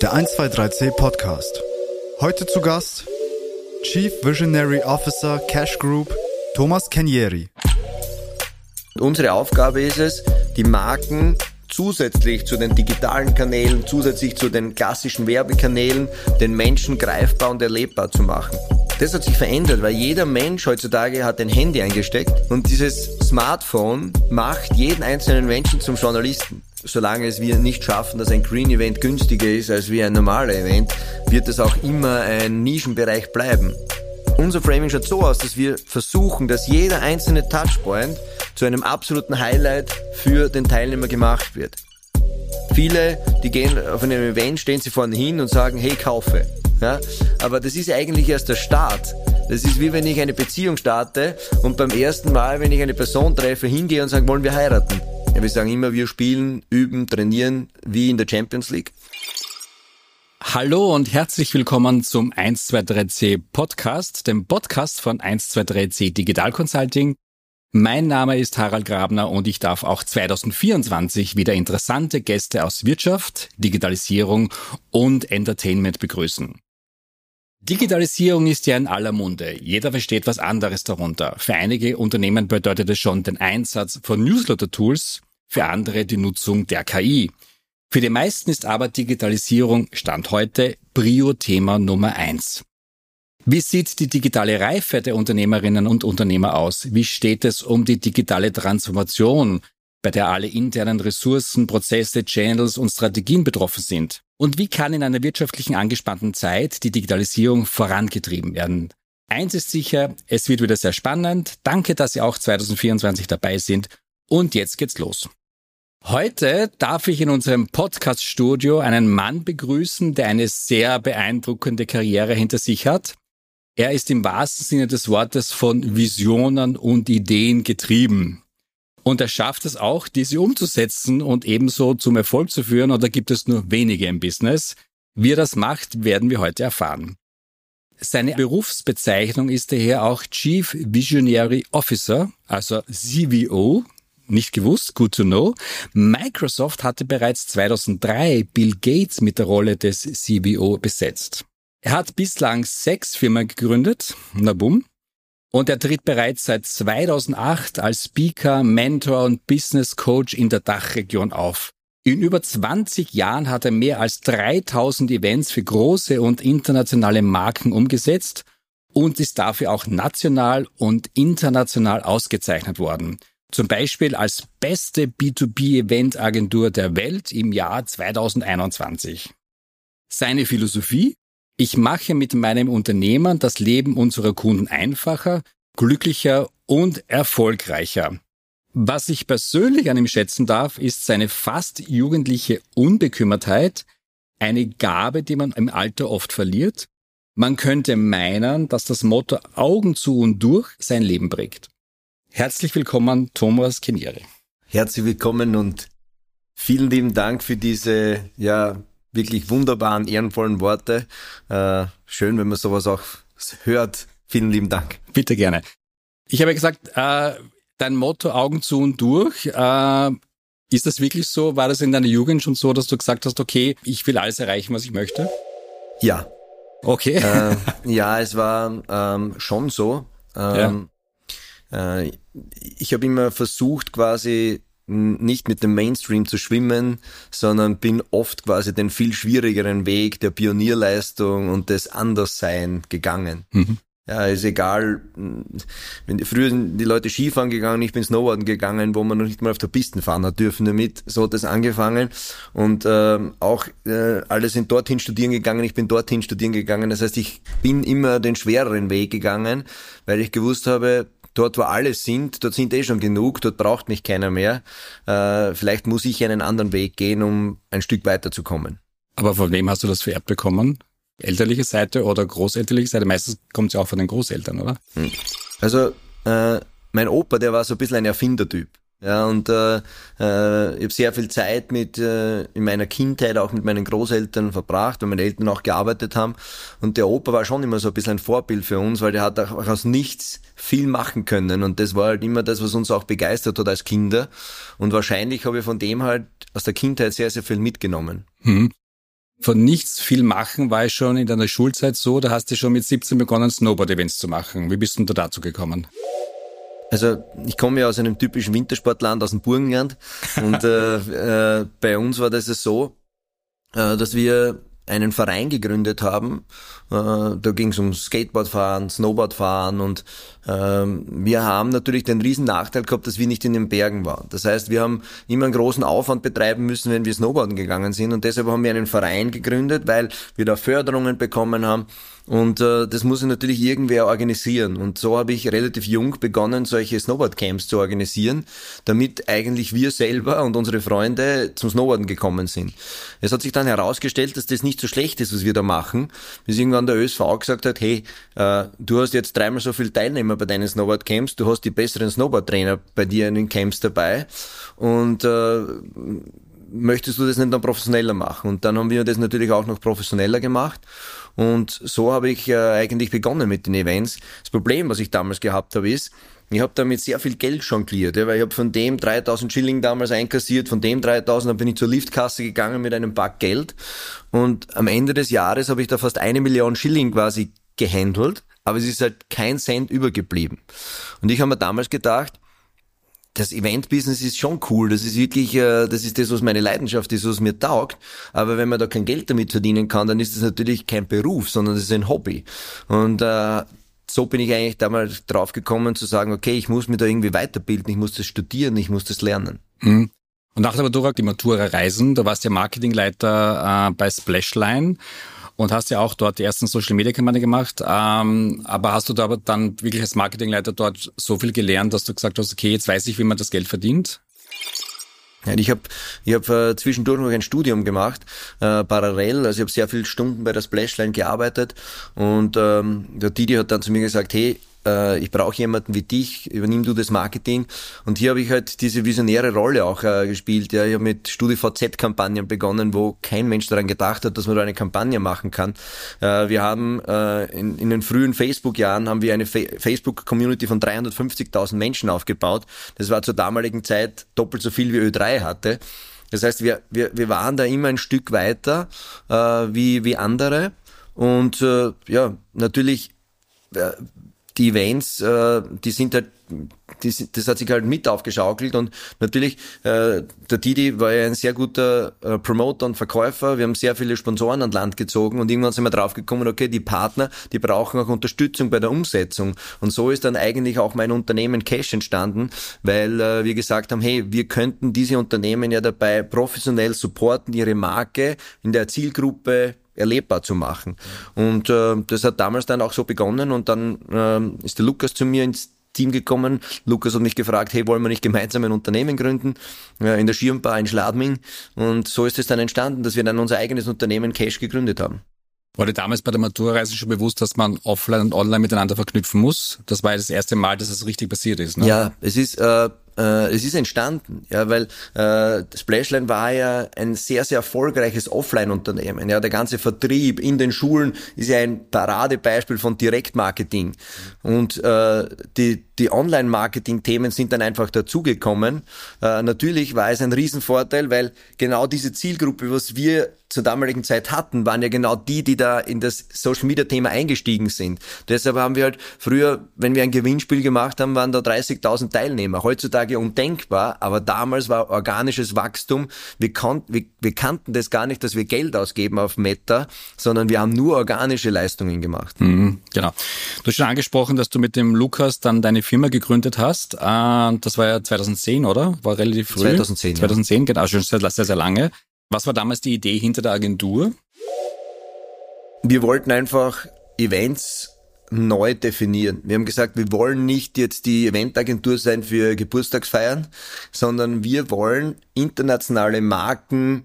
der 123C Podcast. Heute zu Gast Chief Visionary Officer Cash Group Thomas Kenieri. Unsere Aufgabe ist es, die Marken zusätzlich zu den digitalen Kanälen, zusätzlich zu den klassischen Werbekanälen, den Menschen greifbar und erlebbar zu machen. Das hat sich verändert, weil jeder Mensch heutzutage hat ein Handy eingesteckt und dieses Smartphone macht jeden einzelnen Menschen zum Journalisten. Solange es wir nicht schaffen, dass ein Green Event günstiger ist als wie ein normaler Event, wird es auch immer ein Nischenbereich bleiben. Unser Framing schaut so aus, dass wir versuchen, dass jeder einzelne Touchpoint zu einem absoluten Highlight für den Teilnehmer gemacht wird. Viele, die gehen auf einem Event, stehen sie vorne hin und sagen, hey, kaufe. Ja? Aber das ist eigentlich erst der Start. Das ist wie wenn ich eine Beziehung starte und beim ersten Mal, wenn ich eine Person treffe, hingehe und sage, wollen wir heiraten. Ja, wir sagen immer, wir spielen, üben, trainieren, wie in der Champions League. Hallo und herzlich willkommen zum 123C Podcast, dem Podcast von 123C Digital Consulting. Mein Name ist Harald Grabner und ich darf auch 2024 wieder interessante Gäste aus Wirtschaft, Digitalisierung und Entertainment begrüßen. Digitalisierung ist ja in aller Munde. Jeder versteht was anderes darunter. Für einige Unternehmen bedeutet es schon den Einsatz von Newsletter-Tools, für andere die Nutzung der KI. Für die meisten ist aber Digitalisierung Stand heute Brio-Thema Nummer eins. Wie sieht die digitale Reife der Unternehmerinnen und Unternehmer aus? Wie steht es um die digitale Transformation, bei der alle internen Ressourcen, Prozesse, Channels und Strategien betroffen sind? Und wie kann in einer wirtschaftlichen angespannten Zeit die Digitalisierung vorangetrieben werden? Eins ist sicher, es wird wieder sehr spannend. Danke, dass Sie auch 2024 dabei sind. Und jetzt geht's los. Heute darf ich in unserem Podcast-Studio einen Mann begrüßen, der eine sehr beeindruckende Karriere hinter sich hat. Er ist im wahrsten Sinne des Wortes von Visionen und Ideen getrieben. Und er schafft es auch, diese umzusetzen und ebenso zum Erfolg zu führen, oder gibt es nur wenige im Business? Wie er das macht, werden wir heute erfahren. Seine Berufsbezeichnung ist daher auch Chief Visionary Officer, also CVO, nicht gewusst, good to know. Microsoft hatte bereits 2003 Bill Gates mit der Rolle des CVO besetzt. Er hat bislang sechs Firmen gegründet, na bumm, und er tritt bereits seit 2008 als Speaker, Mentor und Business Coach in der Dachregion auf. In über 20 Jahren hat er mehr als 3000 Events für große und internationale Marken umgesetzt und ist dafür auch national und international ausgezeichnet worden. Zum Beispiel als beste B2B-Event-Agentur der Welt im Jahr 2021. Seine Philosophie? Ich mache mit meinem Unternehmen das Leben unserer Kunden einfacher, glücklicher und erfolgreicher. Was ich persönlich an ihm schätzen darf, ist seine fast jugendliche Unbekümmertheit, eine Gabe, die man im Alter oft verliert. Man könnte meinen, dass das Motto Augen zu und durch sein Leben prägt. Herzlich willkommen, Thomas Kenieri. Herzlich willkommen und vielen lieben Dank für diese, ja, wirklich wunderbaren, ehrenvollen Worte. Äh, schön, wenn man sowas auch hört. Vielen lieben Dank. Bitte gerne. Ich habe gesagt, äh, dein Motto Augen zu und durch. Äh, ist das wirklich so? War das in deiner Jugend schon so, dass du gesagt hast, okay, ich will alles erreichen, was ich möchte? Ja. Okay. Äh, ja, es war ähm, schon so. Ähm, ja. äh, ich habe immer versucht, quasi nicht mit dem Mainstream zu schwimmen, sondern bin oft quasi den viel schwierigeren Weg der Pionierleistung und des Anderssein gegangen. Mhm. Ja, ist egal, wenn die, früher sind die Leute Skifahren gegangen, ich bin Snowboarden gegangen, wo man noch nicht mal auf der Piste fahren hat dürfen damit. So hat es angefangen. Und äh, auch äh, alle sind dorthin studieren gegangen, ich bin dorthin studieren gegangen. Das heißt, ich bin immer den schwereren Weg gegangen, weil ich gewusst habe, dort wo alle sind, dort sind eh schon genug, dort braucht mich keiner mehr. Äh, vielleicht muss ich einen anderen Weg gehen, um ein Stück weiterzukommen. Aber von wem hast du das vererbt bekommen? Elterliche Seite oder großelterliche Seite? Meistens kommt es ja auch von den Großeltern, oder? Hm. Also äh, mein Opa, der war so ein bisschen ein Erfindertyp. Ja, und äh, äh, ich habe sehr viel Zeit mit äh, in meiner Kindheit auch mit meinen Großeltern verbracht, weil meine Eltern auch gearbeitet haben. Und der Opa war schon immer so ein bisschen ein Vorbild für uns, weil der hat auch aus nichts viel machen können. Und das war halt immer das, was uns auch begeistert hat als Kinder. Und wahrscheinlich habe ich von dem halt aus der Kindheit sehr, sehr viel mitgenommen. Hm. von nichts viel machen war ich schon in deiner Schulzeit so. Da hast du schon mit 17 begonnen, Snowboard-Events zu machen. Wie bist du da dazu gekommen? Also ich komme ja aus einem typischen Wintersportland, aus dem Burgenland. Und äh, äh, bei uns war das so, äh, dass wir einen Verein gegründet haben. Äh, da ging es um Skateboardfahren, Snowboardfahren und ähm, wir haben natürlich den riesen Nachteil gehabt, dass wir nicht in den Bergen waren. Das heißt, wir haben immer einen großen Aufwand betreiben müssen, wenn wir Snowboarden gegangen sind und deshalb haben wir einen Verein gegründet, weil wir da Förderungen bekommen haben und äh, das muss natürlich irgendwer organisieren. Und so habe ich relativ jung begonnen, solche Snowboardcamps zu organisieren, damit eigentlich wir selber und unsere Freunde zum Snowboarden gekommen sind. Es hat sich dann herausgestellt, dass das nicht so schlecht ist, was wir da machen, bis irgendwann der ÖSV gesagt hat, hey, äh, du hast jetzt dreimal so viel Teilnehmer bei deinen Snowboardcamps, du hast die besseren Snowboardtrainer bei dir in den Camps dabei und äh, möchtest du das nicht noch professioneller machen? Und dann haben wir das natürlich auch noch professioneller gemacht und so habe ich äh, eigentlich begonnen mit den Events. Das Problem, was ich damals gehabt habe, ist, ich habe damit sehr viel Geld jongliert, ja, weil ich habe von dem 3000 Schilling damals einkassiert, von dem 3000 dann bin ich zur Liftkasse gegangen mit einem Pack Geld und am Ende des Jahres habe ich da fast eine Million Schilling quasi gehandelt, aber es ist halt kein Cent übergeblieben. Und ich habe mir damals gedacht, das Event-Business ist schon cool. Das ist wirklich, äh, das ist das, was meine Leidenschaft ist, was mir taugt. Aber wenn man da kein Geld damit verdienen kann, dann ist das natürlich kein Beruf, sondern das ist ein Hobby. Und äh, so bin ich eigentlich damals drauf gekommen zu sagen, okay, ich muss mich da irgendwie weiterbilden, ich muss das studieren, ich muss das lernen. Mhm. Und nach der Matura die Matura Reisen, da warst du ja Marketingleiter äh, bei Splashline und hast ja auch dort die ersten Social Media Kampagne gemacht. Ähm, aber hast du da aber dann wirklich als Marketingleiter dort so viel gelernt, dass du gesagt hast, okay, jetzt weiß ich, wie man das Geld verdient? Ja, ich habe ich hab, äh, zwischendurch noch ein Studium gemacht, äh, parallel. Also ich habe sehr viele Stunden bei der Splashline gearbeitet und ähm, der Didi hat dann zu mir gesagt, hey, äh, ich brauche jemanden wie dich, übernimm du das Marketing. Und hier habe ich halt diese visionäre Rolle auch äh, gespielt. Ja, ich habe mit StudiVZ-Kampagnen begonnen, wo kein Mensch daran gedacht hat, dass man da eine Kampagne machen kann. Äh, wir haben äh, in, in, den frühen Facebook-Jahren haben wir eine Fa Facebook-Community von 350.000 Menschen aufgebaut. Das war zur damaligen Zeit doppelt so viel wie Ö3 hatte. Das heißt, wir, wir, wir waren da immer ein Stück weiter äh, wie, wie andere. Und äh, ja, natürlich die Events, äh, die sind halt, die, das hat sich halt mit aufgeschaukelt und natürlich, äh, der Didi war ja ein sehr guter äh, Promoter und Verkäufer. Wir haben sehr viele Sponsoren an Land gezogen und irgendwann sind wir draufgekommen, okay, die Partner, die brauchen auch Unterstützung bei der Umsetzung. Und so ist dann eigentlich auch mein Unternehmen Cash entstanden, weil äh, wir gesagt haben, hey, wir könnten diese Unternehmen ja dabei professionell supporten, ihre Marke in der Zielgruppe erlebbar zu machen. Und äh, das hat damals dann auch so begonnen und dann äh, ist der Lukas zu mir ins Team gekommen. Lukas hat mich gefragt, hey, wollen wir nicht gemeinsam ein Unternehmen gründen? Ja, in der Schirmbar in Schladming. Und so ist es dann entstanden, dass wir dann unser eigenes Unternehmen Cash gegründet haben. War dir damals bei der Maturreise schon bewusst, dass man offline und online miteinander verknüpfen muss? Das war ja das erste Mal, dass das richtig passiert ist. Ne? Ja, es ist äh, äh, es ist entstanden, ja, weil äh, Splashline war ja ein sehr, sehr erfolgreiches Offline-Unternehmen. Ja, der ganze Vertrieb in den Schulen ist ja ein Paradebeispiel von Direktmarketing. Und äh, die, die Online-Marketing-Themen sind dann einfach dazugekommen. Äh, natürlich war es ein Riesenvorteil, weil genau diese Zielgruppe, was wir zur damaligen Zeit hatten, waren ja genau die, die da in das Social Media Thema eingestiegen sind. Deshalb haben wir halt früher, wenn wir ein Gewinnspiel gemacht haben, waren da 30.000 Teilnehmer. Heutzutage undenkbar, aber damals war organisches Wachstum. Wir, kon wir, wir kannten das gar nicht, dass wir Geld ausgeben auf Meta, sondern wir haben nur organische Leistungen gemacht. Mhm, genau. Du hast schon angesprochen, dass du mit dem Lukas dann deine Firma gegründet hast. Äh, das war ja 2010, oder? War relativ früh. 2010. 2010, ja. genau, schon sehr, sehr lange. Was war damals die Idee hinter der Agentur? Wir wollten einfach Events neu definieren. Wir haben gesagt, wir wollen nicht jetzt die Eventagentur sein für Geburtstagsfeiern, sondern wir wollen internationale Marken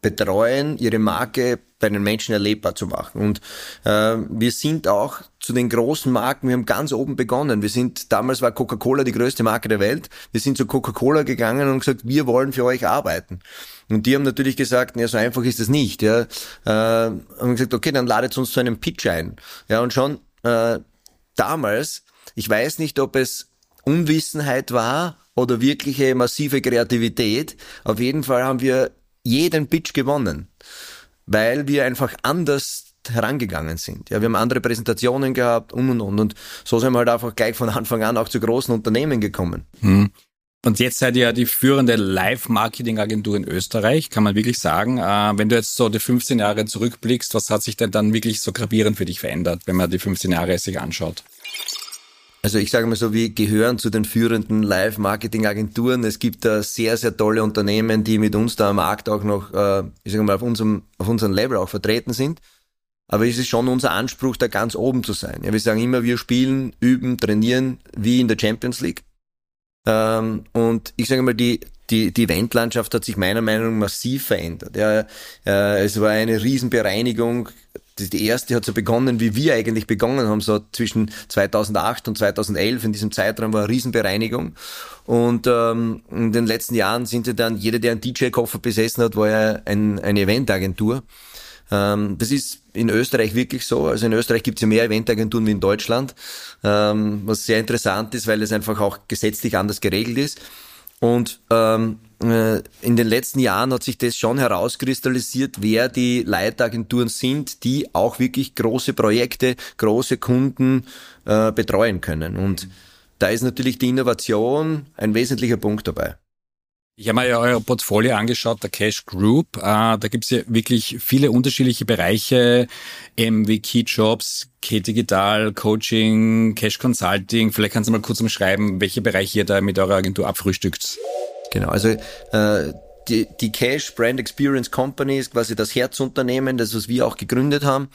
betreuen, ihre Marke bei den Menschen erlebbar zu machen. Und äh, wir sind auch zu den großen Marken, wir haben ganz oben begonnen. Wir sind, damals war Coca-Cola die größte Marke der Welt. Wir sind zu Coca-Cola gegangen und gesagt, wir wollen für euch arbeiten. Und die haben natürlich gesagt, ja, so einfach ist es nicht. Ja. Äh, haben gesagt, okay, dann ladet uns zu einem Pitch ein. Ja, und schon äh, damals, ich weiß nicht, ob es Unwissenheit war oder wirkliche massive Kreativität. Auf jeden Fall haben wir jeden Pitch gewonnen. weil wir einfach anders herangegangen sind. Ja, wir haben andere Präsentationen gehabt und und und. Und so sind wir halt einfach gleich von Anfang an auch zu großen Unternehmen gekommen. Hm. Und jetzt seid ihr ja die führende Live-Marketing-Agentur in Österreich, kann man wirklich sagen. Äh, wenn du jetzt so die 15 Jahre zurückblickst, was hat sich denn dann wirklich so gravierend für dich verändert, wenn man die 15 Jahre sich anschaut? Also ich sage mal so, wir gehören zu den führenden Live-Marketing-Agenturen. Es gibt da sehr, sehr tolle Unternehmen, die mit uns da am Markt auch noch, äh, ich sage mal, auf unserem, auf unserem Level auch vertreten sind. Aber es ist schon unser Anspruch, da ganz oben zu sein. Ja, wir sagen immer, wir spielen, üben, trainieren wie in der Champions League. Ähm, und ich sage mal, die, die, die Eventlandschaft hat sich meiner Meinung nach massiv verändert. Ja, äh, es war eine Riesenbereinigung die erste hat so begonnen, wie wir eigentlich begonnen haben, so zwischen 2008 und 2011. In diesem Zeitraum war eine Riesenbereinigung. Und ähm, in den letzten Jahren sind sie dann, jeder, der einen DJ-Koffer besessen hat, war ja ein, eine Eventagentur. Ähm, das ist in Österreich wirklich so. Also in Österreich gibt es ja mehr Eventagenturen wie in Deutschland, ähm, was sehr interessant ist, weil es einfach auch gesetzlich anders geregelt ist. Und ähm, äh, in den letzten Jahren hat sich das schon herauskristallisiert, wer die Leitagenturen sind, die auch wirklich große Projekte, große Kunden äh, betreuen können. Und da ist natürlich die Innovation ein wesentlicher Punkt dabei. Ich habe mir ja euer Portfolio angeschaut, der Cash Group. Äh, da gibt es ja wirklich viele unterschiedliche Bereiche, wie Key Jobs, Key Digital, Coaching, Cash Consulting. Vielleicht kannst du mal kurz umschreiben, welche Bereiche ihr da mit eurer Agentur abfrühstückt. Genau, also äh, die, die Cash Brand Experience Company ist quasi das Herzunternehmen, das was wir auch gegründet haben.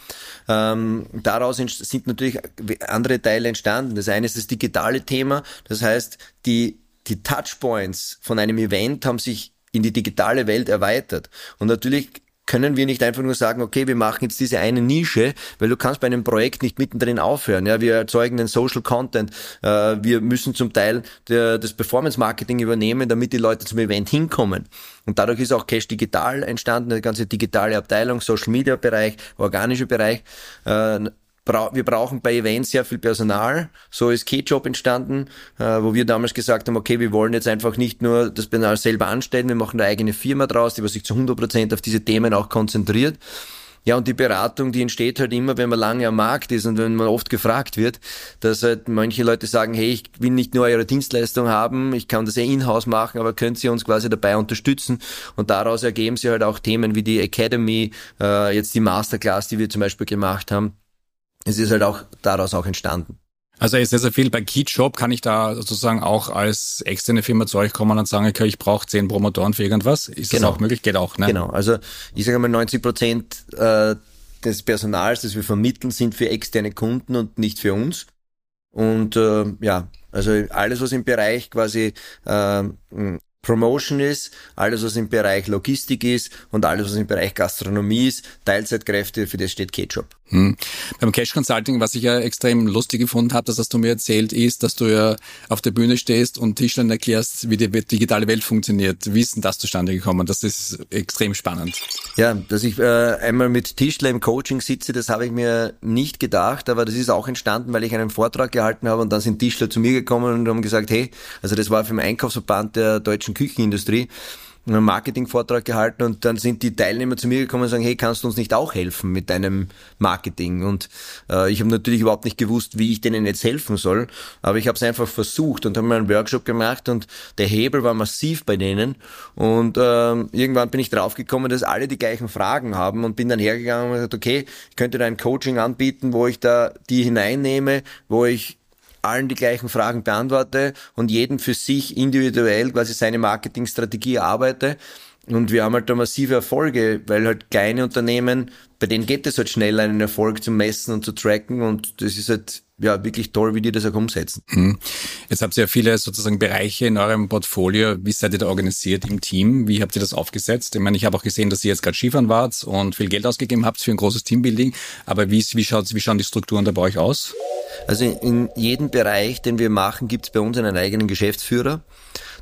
Ähm, daraus sind natürlich andere Teile entstanden. Das eine ist das digitale Thema, das heißt, die, die Touchpoints von einem Event haben sich in die digitale Welt erweitert. Und natürlich können wir nicht einfach nur sagen, okay, wir machen jetzt diese eine Nische, weil du kannst bei einem Projekt nicht mittendrin aufhören. Ja, wir erzeugen den Social Content. Äh, wir müssen zum Teil der, das Performance Marketing übernehmen, damit die Leute zum Event hinkommen. Und dadurch ist auch Cash Digital entstanden, eine ganze digitale Abteilung, Social Media Bereich, organische Bereich. Äh, wir brauchen bei Events sehr viel Personal. So ist K-Job entstanden, äh, wo wir damals gesagt haben, okay, wir wollen jetzt einfach nicht nur das Personal selber anstellen, wir machen eine eigene Firma draus, die sich zu 100 Prozent auf diese Themen auch konzentriert. Ja, und die Beratung, die entsteht halt immer, wenn man lange am Markt ist und wenn man oft gefragt wird, dass halt manche Leute sagen, hey, ich will nicht nur eure Dienstleistung haben, ich kann das eh in-house machen, aber könnt ihr uns quasi dabei unterstützen? Und daraus ergeben sich halt auch Themen wie die Academy, äh, jetzt die Masterclass, die wir zum Beispiel gemacht haben es ist halt auch daraus auch entstanden. Also ist sehr, sehr viel. Bei KeyJob kann ich da sozusagen auch als externe Firma zu euch kommen und sagen, okay, ich brauche zehn Promotoren für irgendwas. Ist genau. das auch möglich? Geht auch, ne? Genau. Also ich sage mal 90 Prozent äh, des Personals, das wir vermitteln, sind für externe Kunden und nicht für uns. Und äh, ja, also alles, was im Bereich quasi äh, Promotion ist, alles was im Bereich Logistik ist und alles was im Bereich Gastronomie ist, Teilzeitkräfte, für das steht Ketchup. Hm. Beim Cash Consulting, was ich ja extrem lustig gefunden habe, das hast du mir erzählt, ist, dass du ja auf der Bühne stehst und Tischlern erklärst, wie die digitale Welt funktioniert. Wie ist denn das zustande gekommen? Das ist extrem spannend. Ja, dass ich äh, einmal mit Tischler im Coaching sitze, das habe ich mir nicht gedacht, aber das ist auch entstanden, weil ich einen Vortrag gehalten habe und dann sind Tischler zu mir gekommen und haben gesagt, hey, also das war für den Einkaufsverband der deutschen Küchenindustrie einen Marketingvortrag gehalten und dann sind die Teilnehmer zu mir gekommen und sagen, hey, kannst du uns nicht auch helfen mit deinem Marketing? Und äh, ich habe natürlich überhaupt nicht gewusst, wie ich denen jetzt helfen soll, aber ich habe es einfach versucht und habe mal einen Workshop gemacht und der Hebel war massiv bei denen und äh, irgendwann bin ich draufgekommen, dass alle die gleichen Fragen haben und bin dann hergegangen und gesagt, okay, ich könnte da ein Coaching anbieten, wo ich da die hineinnehme, wo ich allen die gleichen Fragen beantworte und jeden für sich individuell quasi seine Marketingstrategie erarbeite. Und wir haben halt da massive Erfolge, weil halt kleine Unternehmen, bei denen geht es halt schnell, einen Erfolg zu messen und zu tracken und das ist halt ja wirklich toll, wie die das auch umsetzen. Hm. Jetzt habt ihr ja viele sozusagen Bereiche in eurem Portfolio. Wie seid ihr da organisiert im Team? Wie habt ihr das aufgesetzt? Ich meine, ich habe auch gesehen, dass ihr jetzt gerade Skifahren wart und viel Geld ausgegeben habt für ein großes Teambuilding. Aber wie, wie, schaut, wie schauen die Strukturen da bei euch aus? Also in jedem Bereich, den wir machen, gibt es bei uns einen eigenen Geschäftsführer.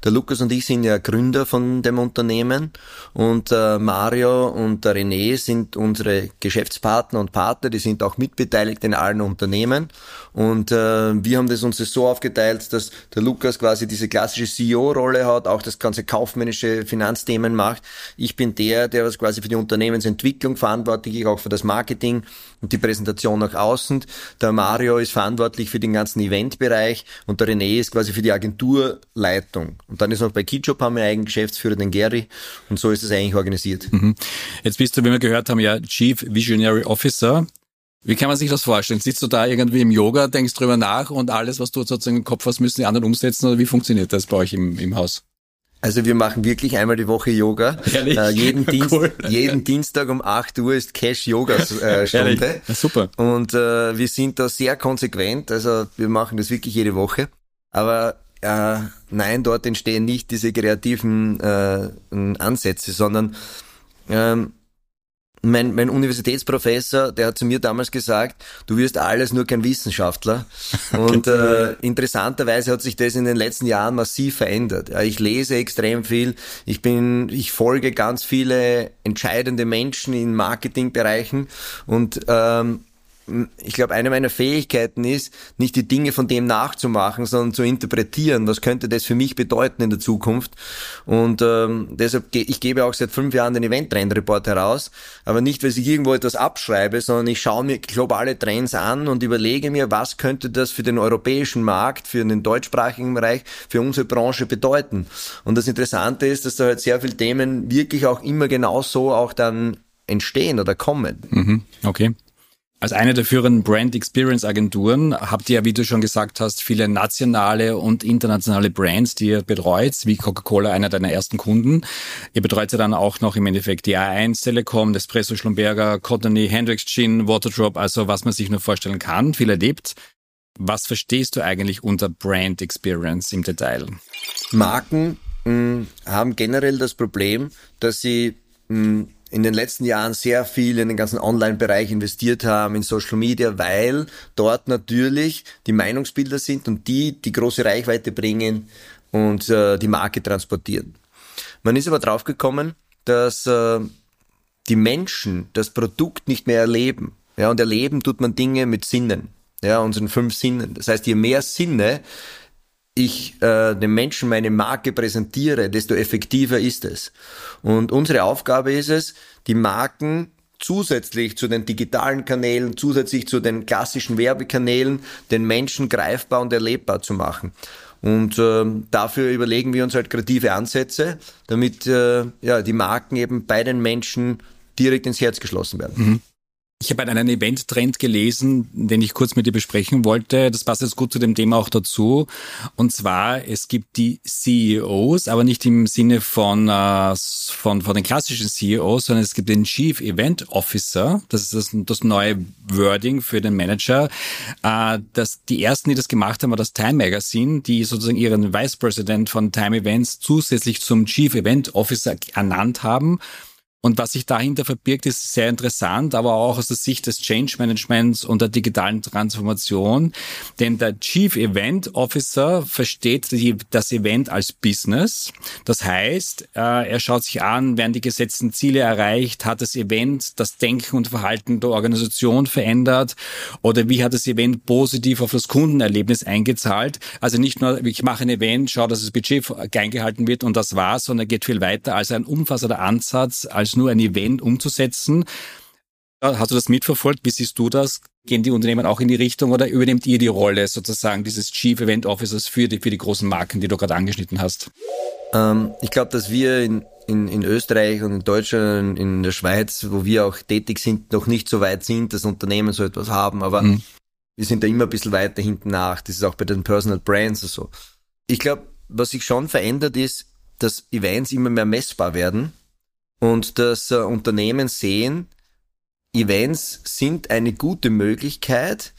Der Lukas und ich sind ja Gründer von dem Unternehmen und äh, Mario und der René sind unsere Geschäftspartner und Partner, die sind auch mitbeteiligt in allen Unternehmen und äh, wir haben das uns das so aufgeteilt, dass der Lukas quasi diese klassische CEO-Rolle hat, auch das ganze kaufmännische Finanzthemen macht. Ich bin der, der was quasi für die Unternehmensentwicklung verantwortlich ist, auch für das Marketing und die Präsentation nach außen. Der Mario ist verantwortlich für den ganzen Eventbereich und der René ist quasi für die Agenturleitung. Und dann ist noch bei Keyjob haben wir einen eigenen Geschäftsführer, den Gary, und so ist es eigentlich organisiert. Mhm. Jetzt bist du, wie wir gehört haben, ja Chief Visionary Officer. Wie kann man sich das vorstellen? Sitzt du da irgendwie im Yoga, denkst drüber nach und alles, was du sozusagen im Kopf hast, müssen die anderen umsetzen oder wie funktioniert das bei euch im, im Haus? Also wir machen wirklich einmal die Woche Yoga. Ehrlich? Äh, jeden, Dienst, Cool. jeden Dienstag um 8 Uhr ist Cash-Yoga-Stunde. Ja, super. Und äh, wir sind da sehr konsequent. Also wir machen das wirklich jede Woche. Aber äh, nein, dort entstehen nicht diese kreativen äh, Ansätze, sondern ähm, mein, mein Universitätsprofessor, der hat zu mir damals gesagt, du wirst alles, nur kein Wissenschaftler. Und äh, interessanterweise hat sich das in den letzten Jahren massiv verändert. Ja, ich lese extrem viel, ich bin, ich folge ganz viele entscheidende Menschen in Marketingbereichen und ähm, ich glaube, eine meiner Fähigkeiten ist, nicht die Dinge von dem nachzumachen, sondern zu interpretieren. Was könnte das für mich bedeuten in der Zukunft? Und ähm, deshalb, ge ich gebe auch seit fünf Jahren den Event-Trend-Report heraus, aber nicht, weil ich irgendwo etwas abschreibe, sondern ich schaue mir globale Trends an und überlege mir, was könnte das für den europäischen Markt, für den deutschsprachigen Bereich, für unsere Branche bedeuten. Und das Interessante ist, dass da halt sehr viele Themen wirklich auch immer genauso auch dann entstehen oder kommen. Mhm. Okay. Als eine der führenden Brand Experience Agenturen habt ihr ja, wie du schon gesagt hast, viele nationale und internationale Brands, die ihr betreut, wie Coca-Cola, einer deiner ersten Kunden. Ihr betreut ja dann auch noch im Endeffekt die A1 Telekom, Nespresso Schlumberger, Cottony, Hendrix Gin, Waterdrop, also was man sich nur vorstellen kann, viel erlebt. Was verstehst du eigentlich unter Brand Experience im Detail? Marken mh, haben generell das Problem, dass sie mh, in den letzten Jahren sehr viel in den ganzen Online-Bereich investiert haben, in Social Media, weil dort natürlich die Meinungsbilder sind und die die große Reichweite bringen und äh, die Marke transportieren. Man ist aber draufgekommen, dass äh, die Menschen das Produkt nicht mehr erleben. Ja, und erleben tut man Dinge mit Sinnen, ja, unseren fünf Sinnen. Das heißt, je mehr Sinne ich äh, dem Menschen meine Marke präsentiere, desto effektiver ist es. Und unsere Aufgabe ist es, die Marken zusätzlich zu den digitalen Kanälen, zusätzlich zu den klassischen Werbekanälen, den Menschen greifbar und erlebbar zu machen. Und äh, dafür überlegen wir uns halt kreative Ansätze, damit äh, ja, die Marken eben bei den Menschen direkt ins Herz geschlossen werden. Mhm. Ich habe einen Event-Trend gelesen, den ich kurz mit dir besprechen wollte. Das passt jetzt gut zu dem Thema auch dazu. Und zwar, es gibt die CEOs, aber nicht im Sinne von, äh, von, von den klassischen CEOs, sondern es gibt den Chief Event Officer. Das ist das, das neue Wording für den Manager. Äh, das, die ersten, die das gemacht haben, war das Time Magazine, die sozusagen ihren Vice President von Time Events zusätzlich zum Chief Event Officer ernannt haben. Und was sich dahinter verbirgt, ist sehr interessant, aber auch aus der Sicht des Change Managements und der digitalen Transformation. Denn der Chief Event Officer versteht die, das Event als Business. Das heißt, äh, er schaut sich an, werden die gesetzten Ziele erreicht, hat das Event das Denken und Verhalten der Organisation verändert oder wie hat das Event positiv auf das Kundenerlebnis eingezahlt. Also nicht nur, ich mache ein Event, schaue, dass das Budget eingehalten wird und das war's, sondern geht viel weiter als ein umfassender Ansatz, als nur ein Event umzusetzen. Hast du das mitverfolgt? Wie siehst du das? Gehen die Unternehmen auch in die Richtung oder übernehmt ihr die Rolle sozusagen dieses Chief Event Officers für die, für die großen Marken, die du gerade angeschnitten hast? Ähm, ich glaube, dass wir in, in, in Österreich und in Deutschland, in der Schweiz, wo wir auch tätig sind, noch nicht so weit sind, dass Unternehmen so etwas haben, aber mhm. wir sind da immer ein bisschen weiter hinten nach. Das ist auch bei den Personal Brands und so. Ich glaube, was sich schon verändert ist, dass Events immer mehr messbar werden und dass äh, Unternehmen sehen, Events sind eine gute Möglichkeit,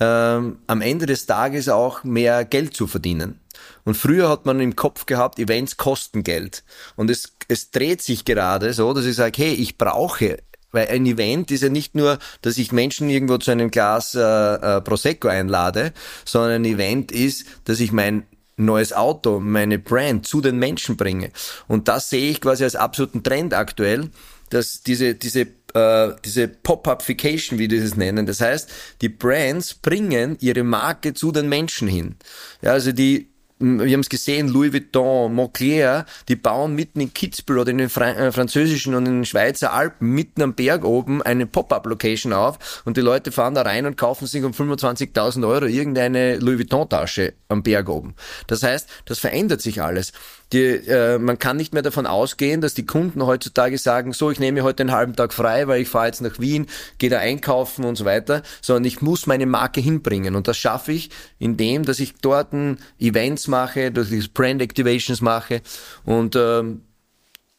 ähm, am Ende des Tages auch mehr Geld zu verdienen. Und früher hat man im Kopf gehabt, Events kosten Geld. Und es, es dreht sich gerade so, dass ich sage, hey, ich brauche weil ein Event ist ja nicht nur, dass ich Menschen irgendwo zu einem Glas äh, äh, Prosecco einlade, sondern ein Event ist, dass ich mein neues Auto, meine Brand zu den Menschen bringe. Und das sehe ich quasi als absoluten Trend aktuell, dass diese, diese äh, diese Pop-Upification, wie die es nennen. Das heißt, die Brands bringen ihre Marke zu den Menschen hin. Ja, also die wir haben es gesehen, Louis Vuitton, Moncler, die bauen mitten in Kitzbühel oder in den Fra äh, französischen und in den Schweizer Alpen mitten am Berg oben eine Pop-Up-Location auf und die Leute fahren da rein und kaufen sich um 25.000 Euro irgendeine Louis Vuitton-Tasche am Berg oben. Das heißt, das verändert sich alles. Die, äh, man kann nicht mehr davon ausgehen, dass die Kunden heutzutage sagen, so, ich nehme heute einen halben Tag frei, weil ich fahre jetzt nach Wien, gehe da einkaufen und so weiter, sondern ich muss meine Marke hinbringen. Und das schaffe ich, indem, dass ich dort Events mache, dass ich Brand Activations mache und ähm,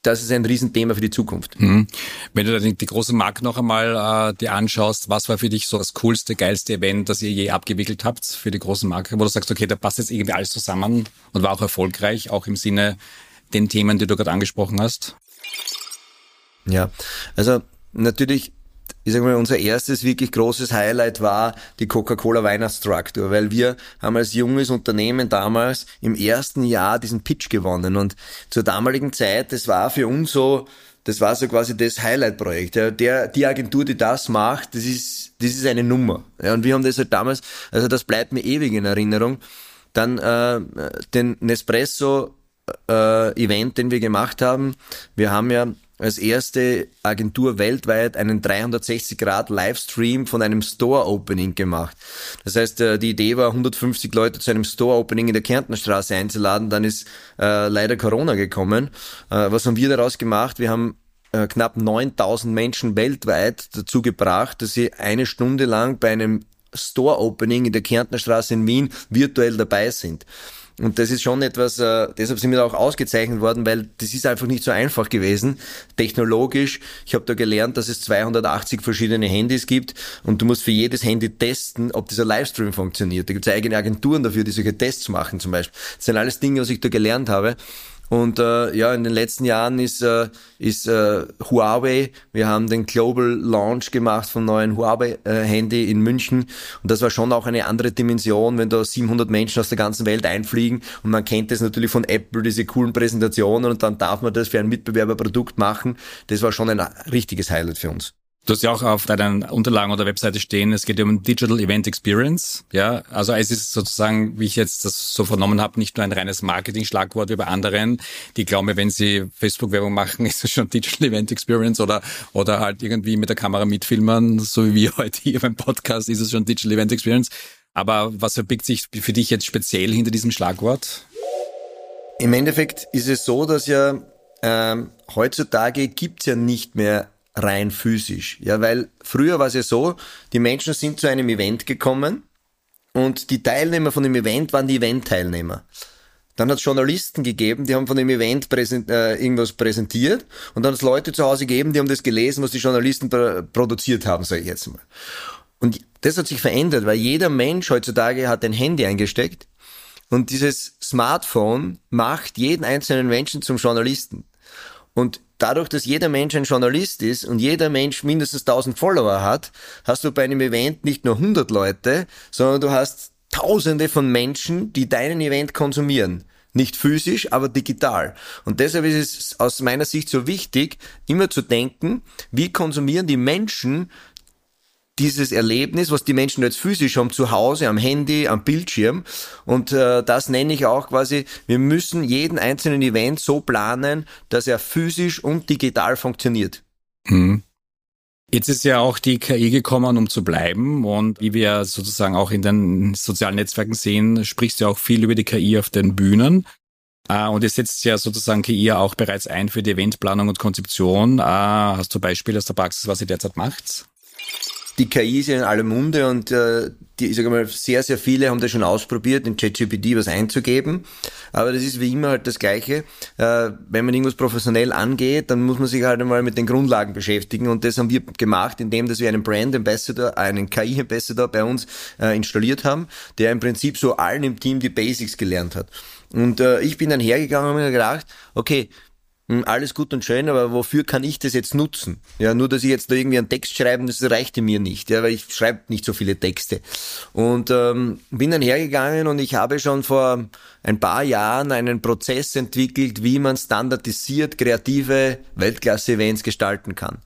das ist ein Riesenthema für die Zukunft. Mhm. Wenn du die, die große Marke noch einmal äh, dir anschaust, was war für dich so das coolste, geilste Event, das ihr je abgewickelt habt für die große Marke, wo du sagst, okay, da passt jetzt irgendwie alles zusammen und war auch erfolgreich, auch im Sinne den Themen, die du gerade angesprochen hast? Ja, also natürlich ich sage mal, unser erstes wirklich großes Highlight war die Coca-Cola Weihnachtstraktor, weil wir haben als junges Unternehmen damals im ersten Jahr diesen Pitch gewonnen und zur damaligen Zeit, das war für uns so, das war so quasi das Highlight-Projekt. Ja. Der, die Agentur, die das macht, das ist, das ist eine Nummer. Ja, und wir haben das halt damals, also das bleibt mir ewig in Erinnerung. Dann äh, den Nespresso äh, Event, den wir gemacht haben. Wir haben ja als erste Agentur weltweit einen 360 Grad Livestream von einem Store Opening gemacht. Das heißt, äh, die Idee war, 150 Leute zu einem Store Opening in der Kärntnerstraße einzuladen. Dann ist äh, leider Corona gekommen. Äh, was haben wir daraus gemacht? Wir haben äh, knapp 9000 Menschen weltweit dazu gebracht, dass sie eine Stunde lang bei einem Store Opening in der Kärntnerstraße in Wien virtuell dabei sind. Und das ist schon etwas, äh, deshalb sind wir auch ausgezeichnet worden, weil das ist einfach nicht so einfach gewesen. Technologisch, ich habe da gelernt, dass es 280 verschiedene Handys gibt und du musst für jedes Handy testen, ob dieser Livestream funktioniert. Da gibt es eigene Agenturen dafür, die solche Tests machen zum Beispiel. Das sind alles Dinge, was ich da gelernt habe. Und äh, ja, in den letzten Jahren ist, äh, ist äh, Huawei, wir haben den Global Launch gemacht vom neuen Huawei-Handy äh, in München. Und das war schon auch eine andere Dimension, wenn da 700 Menschen aus der ganzen Welt einfliegen. Und man kennt das natürlich von Apple, diese coolen Präsentationen. Und dann darf man das für ein Mitbewerberprodukt machen. Das war schon ein richtiges Highlight für uns. Du hast ja auch auf deinen Unterlagen oder Webseite stehen, es geht um Digital Event Experience. Ja, also es ist sozusagen, wie ich jetzt das so vernommen habe, nicht nur ein reines Marketing-Schlagwort wie bei anderen, die glauben, wenn sie Facebook-Werbung machen, ist es schon Digital Event Experience oder, oder halt irgendwie mit der Kamera mitfilmen, so wie wir heute hier beim Podcast, ist es schon Digital Event Experience. Aber was verbirgt sich für dich jetzt speziell hinter diesem Schlagwort? Im Endeffekt ist es so, dass ja ähm, heutzutage gibt's ja nicht mehr rein physisch. Ja, weil früher war es ja so, die Menschen sind zu einem Event gekommen und die Teilnehmer von dem Event waren die Event-Teilnehmer. Dann hat es Journalisten gegeben, die haben von dem Event präsent, äh, irgendwas präsentiert und dann hat es Leute zu Hause gegeben, die haben das gelesen, was die Journalisten produziert haben, sage ich jetzt mal. Und das hat sich verändert, weil jeder Mensch heutzutage hat ein Handy eingesteckt und dieses Smartphone macht jeden einzelnen Menschen zum Journalisten. Und dadurch, dass jeder Mensch ein Journalist ist und jeder Mensch mindestens 1000 Follower hat, hast du bei einem Event nicht nur 100 Leute, sondern du hast Tausende von Menschen, die deinen Event konsumieren. Nicht physisch, aber digital. Und deshalb ist es aus meiner Sicht so wichtig, immer zu denken, wie konsumieren die Menschen dieses Erlebnis, was die Menschen jetzt physisch haben, zu Hause, am Handy, am Bildschirm. Und äh, das nenne ich auch quasi, wir müssen jeden einzelnen Event so planen, dass er physisch und digital funktioniert. Mhm. Jetzt ist ja auch die KI gekommen, um zu bleiben. Und wie wir sozusagen auch in den sozialen Netzwerken sehen, sprichst du auch viel über die KI auf den Bühnen. Uh, und ihr setzt ja sozusagen KI auch bereits ein für die Eventplanung und Konzeption. Uh, hast du Beispiele aus der Praxis, was ihr derzeit macht? Die KI ist ja in aller Munde und äh, die, ich sage mal, sehr, sehr viele haben das schon ausprobiert, in ChatGPT was einzugeben. Aber das ist wie immer halt das Gleiche. Äh, wenn man irgendwas professionell angeht, dann muss man sich halt einmal mit den Grundlagen beschäftigen. Und das haben wir gemacht, indem dass wir einen Brand Ambassador, einen KI Ambassador bei uns äh, installiert haben, der im Prinzip so allen im Team die Basics gelernt hat. Und äh, ich bin dann hergegangen und mir gedacht, okay, alles gut und schön, aber wofür kann ich das jetzt nutzen? Ja, nur dass ich jetzt da irgendwie einen Text schreibe, das reichte mir nicht, ja, weil ich schreibe nicht so viele Texte. Und ähm, bin dann hergegangen und ich habe schon vor ein paar Jahren einen Prozess entwickelt, wie man standardisiert kreative Weltklasse-Events gestalten kann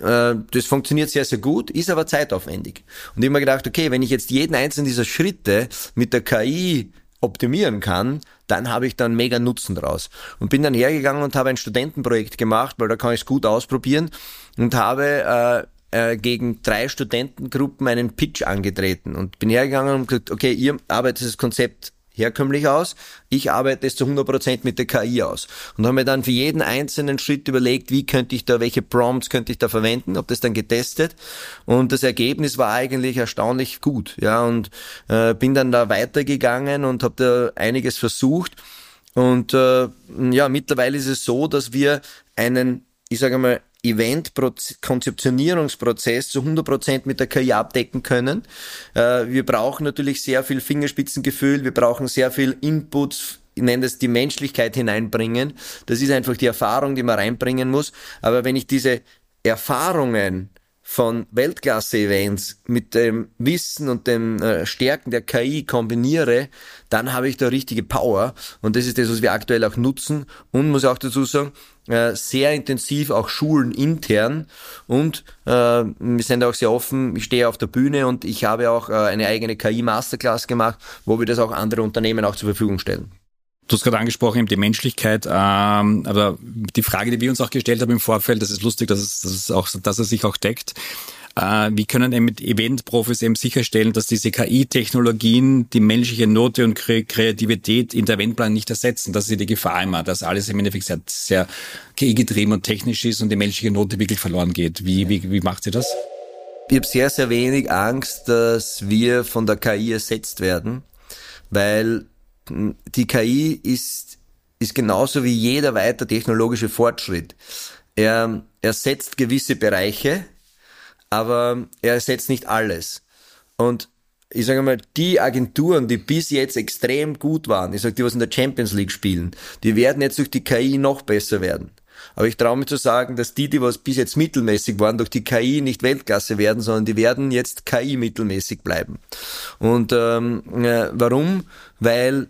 äh, das funktioniert sehr, sehr gut, ist aber zeitaufwendig. Und ich habe mir gedacht, okay, wenn ich jetzt jeden einzelnen dieser Schritte mit der KI optimieren kann, dann habe ich dann mega Nutzen draus. Und bin dann hergegangen und habe ein Studentenprojekt gemacht, weil da kann ich es gut ausprobieren und habe äh, äh, gegen drei Studentengruppen einen Pitch angetreten und bin hergegangen und gesagt, okay, ihr arbeitet das Konzept herkömmlich aus. Ich arbeite es zu 100% mit der KI aus. Und habe mir dann für jeden einzelnen Schritt überlegt, wie könnte ich da, welche Prompts könnte ich da verwenden, habe das dann getestet. Und das Ergebnis war eigentlich erstaunlich gut. Ja, und äh, bin dann da weitergegangen und habe da einiges versucht. Und äh, ja, mittlerweile ist es so, dass wir einen, ich sage mal, Event-Konzeptionierungsprozess zu 100% mit der KI abdecken können. Äh, wir brauchen natürlich sehr viel Fingerspitzengefühl, wir brauchen sehr viel Inputs ich nenne das die Menschlichkeit hineinbringen. Das ist einfach die Erfahrung, die man reinbringen muss. Aber wenn ich diese Erfahrungen von Weltklasse-Events mit dem Wissen und den äh, Stärken der KI kombiniere, dann habe ich da richtige Power. Und das ist das, was wir aktuell auch nutzen. Und muss auch dazu sagen, äh, sehr intensiv auch Schulen intern. Und äh, wir sind auch sehr offen. Ich stehe auf der Bühne und ich habe auch eine eigene KI-Masterclass gemacht, wo wir das auch andere Unternehmen auch zur Verfügung stellen. Du hast gerade angesprochen, eben die Menschlichkeit, ähm, aber die Frage, die wir uns auch gestellt haben im Vorfeld, das ist lustig, dass es, dass es, auch, dass es sich auch deckt. Äh, wie können eben mit Event-Profis eben sicherstellen, dass diese KI-Technologien die menschliche Note und Kreativität in der Eventplan nicht ersetzen? Das ist ja die Gefahr immer, dass alles im Endeffekt sehr, sehr KI-getrieben und technisch ist und die menschliche Note wirklich verloren geht. Wie, wie, wie macht ihr das? Ich habe sehr, sehr wenig Angst, dass wir von der KI ersetzt werden, weil die KI ist, ist genauso wie jeder weiter technologische Fortschritt. Er ersetzt gewisse Bereiche, aber er ersetzt nicht alles. Und ich sage mal, die Agenturen, die bis jetzt extrem gut waren, ich sage, die was in der Champions League spielen, die werden jetzt durch die KI noch besser werden. Aber ich traue mich zu sagen, dass die, die was bis jetzt mittelmäßig waren, durch die KI nicht Weltklasse werden, sondern die werden jetzt KI mittelmäßig bleiben. Und ähm, äh, warum? Weil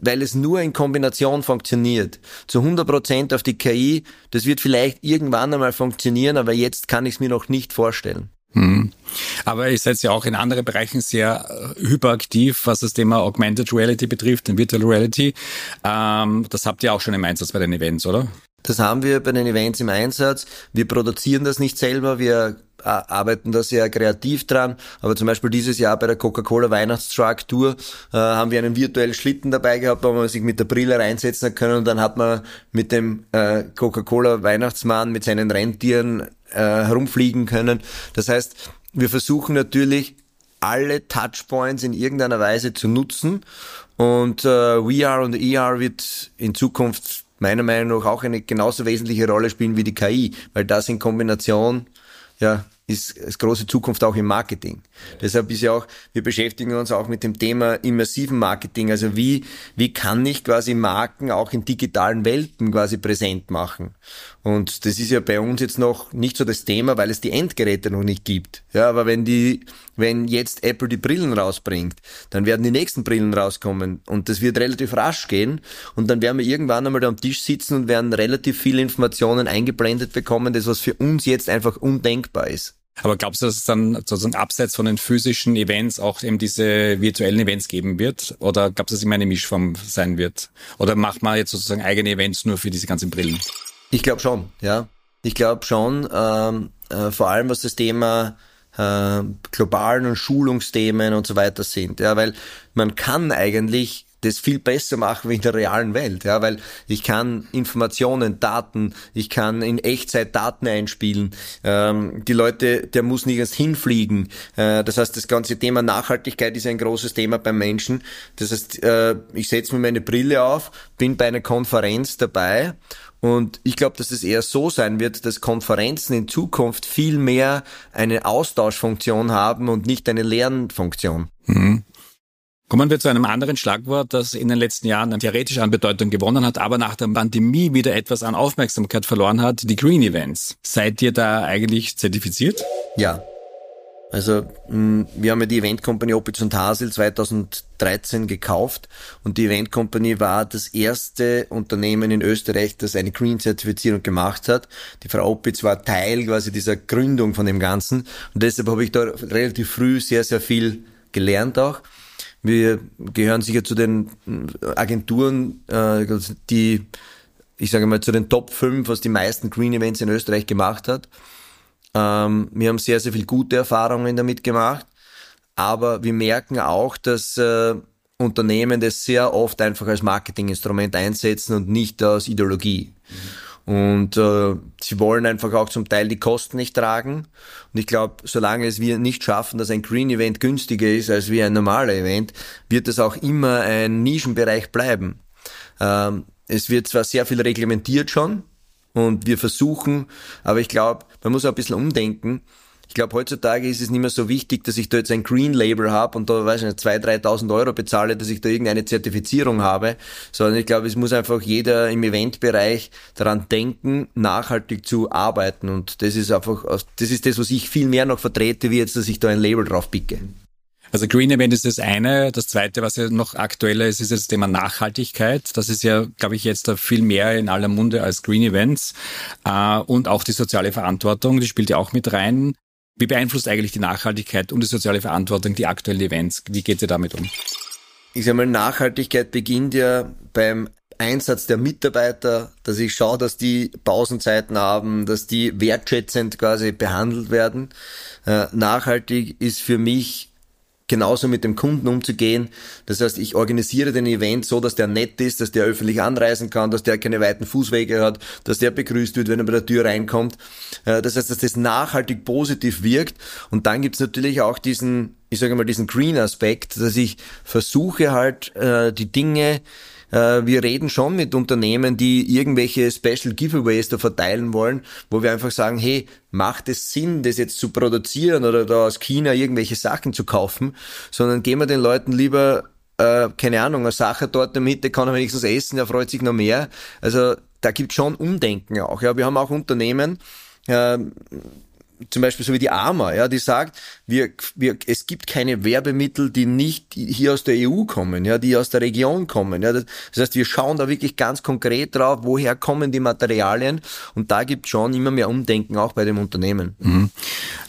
weil es nur in Kombination funktioniert. Zu 100% auf die KI, das wird vielleicht irgendwann einmal funktionieren, aber jetzt kann ich es mir noch nicht vorstellen. Hm. Aber ihr seid ja auch in anderen Bereichen sehr äh, hyperaktiv, was das Thema Augmented Reality betrifft, den Virtual Reality. Ähm, das habt ihr auch schon im Einsatz bei den Events, oder? Das haben wir bei den Events im Einsatz. Wir produzieren das nicht selber, wir äh, arbeiten da sehr kreativ dran. Aber zum Beispiel dieses Jahr bei der Coca-Cola Weihnachtstruck Tour äh, haben wir einen virtuellen Schlitten dabei gehabt, wo man sich mit der Brille reinsetzen können und dann hat man mit dem äh, Coca-Cola Weihnachtsmann mit seinen Rentieren äh, herumfliegen können. Das heißt, wir versuchen natürlich alle Touchpoints in irgendeiner Weise zu nutzen und äh, VR und ER wird in Zukunft meiner Meinung nach auch eine genauso wesentliche Rolle spielen wie die KI, weil das in Kombination ja ist, ist große Zukunft auch im Marketing. Deshalb ist ja auch, wir beschäftigen uns auch mit dem Thema immersiven Marketing. Also wie, wie kann ich quasi Marken auch in digitalen Welten quasi präsent machen? Und das ist ja bei uns jetzt noch nicht so das Thema, weil es die Endgeräte noch nicht gibt. Ja, aber wenn die, wenn jetzt Apple die Brillen rausbringt, dann werden die nächsten Brillen rauskommen und das wird relativ rasch gehen und dann werden wir irgendwann einmal da am Tisch sitzen und werden relativ viele Informationen eingeblendet bekommen, das was für uns jetzt einfach undenkbar ist. Aber glaubst du, dass es dann sozusagen abseits von den physischen Events auch eben diese virtuellen Events geben wird? Oder glaubst du, dass es immer eine Mischform sein wird? Oder macht man jetzt sozusagen eigene Events nur für diese ganzen Brillen? Ich glaube schon, ja. Ich glaube schon, ähm, äh, vor allem was das Thema äh, globalen und Schulungsthemen und so weiter sind. Ja, weil man kann eigentlich das viel besser machen wie in der realen Welt, ja, weil ich kann Informationen, Daten, ich kann in Echtzeit Daten einspielen. Ähm, die Leute, der muss nicht erst hinfliegen. Äh, das heißt, das ganze Thema Nachhaltigkeit ist ein großes Thema beim Menschen. Das heißt, äh, ich setze mir meine Brille auf, bin bei einer Konferenz dabei und ich glaube, dass es eher so sein wird, dass Konferenzen in Zukunft viel mehr eine Austauschfunktion haben und nicht eine Lernfunktion. Mhm. Kommen wir zu einem anderen Schlagwort, das in den letzten Jahren theoretisch an Bedeutung gewonnen hat, aber nach der Pandemie wieder etwas an Aufmerksamkeit verloren hat, die Green Events. Seid ihr da eigentlich zertifiziert? Ja. Also wir haben ja die Event Company Opitz und Hasil 2013 gekauft und die Event Company war das erste Unternehmen in Österreich, das eine Green-Zertifizierung gemacht hat. Die Frau Opitz war Teil quasi dieser Gründung von dem Ganzen und deshalb habe ich da relativ früh sehr, sehr viel gelernt auch. Wir gehören sicher zu den Agenturen, äh, die, ich sage mal, zu den Top 5, was die meisten Green Events in Österreich gemacht hat. Ähm, wir haben sehr, sehr viel gute Erfahrungen damit gemacht. Aber wir merken auch, dass äh, Unternehmen das sehr oft einfach als Marketinginstrument einsetzen und nicht aus Ideologie. Mhm. Und äh, sie wollen einfach auch zum Teil die Kosten nicht tragen. Und ich glaube, solange es wir nicht schaffen, dass ein Green Event günstiger ist als wie ein normaler Event, wird es auch immer ein Nischenbereich bleiben. Ähm, es wird zwar sehr viel reglementiert schon und wir versuchen, aber ich glaube, man muss auch ein bisschen umdenken. Ich glaube, heutzutage ist es nicht mehr so wichtig, dass ich da jetzt ein Green Label habe und da, weiß ich nicht, 2.000, 3.000 Euro bezahle, dass ich da irgendeine Zertifizierung habe, sondern ich glaube, es muss einfach jeder im Eventbereich daran denken, nachhaltig zu arbeiten und das ist einfach, das ist das, was ich viel mehr noch vertrete, wie jetzt, dass ich da ein Label drauf picke. Also Green Event ist das eine. Das zweite, was ja noch aktueller ist, ist das Thema Nachhaltigkeit. Das ist ja, glaube ich, jetzt viel mehr in aller Munde als Green Events. Äh, und auch die soziale Verantwortung, die spielt ja auch mit rein. Wie beeinflusst eigentlich die Nachhaltigkeit und die soziale Verantwortung die aktuellen Events? Wie geht ihr damit um? Ich sage mal, Nachhaltigkeit beginnt ja beim Einsatz der Mitarbeiter, dass ich schaue, dass die Pausenzeiten haben, dass die wertschätzend quasi behandelt werden. Äh, nachhaltig ist für mich genauso mit dem Kunden umzugehen. Das heißt, ich organisiere den Event so, dass der nett ist, dass der öffentlich anreisen kann, dass der keine weiten Fußwege hat, dass der begrüßt wird, wenn er bei der Tür reinkommt. Äh, das heißt, dass das nachhaltig positiv wirkt. Und dann gibt's natürlich auch diesen, ich sage mal, diesen Green-Aspekt, dass ich versuche halt äh, die Dinge wir reden schon mit Unternehmen, die irgendwelche Special Giveaways da verteilen wollen, wo wir einfach sagen, hey, macht es Sinn, das jetzt zu produzieren oder da aus China irgendwelche Sachen zu kaufen, sondern geben wir den Leuten lieber äh, keine Ahnung, eine Sache dort damit, der kann er wenigstens essen, er freut sich noch mehr. Also da gibt schon Umdenken auch. Ja, wir haben auch Unternehmen, äh, zum Beispiel so wie die AMA, ja, die sagt, wir, wir, es gibt keine Werbemittel, die nicht hier aus der EU kommen, ja, die aus der Region kommen. Ja. Das, heißt, wir schauen da wirklich ganz konkret drauf, woher kommen die Materialien und da gibt schon immer mehr Umdenken auch bei dem Unternehmen. Mhm.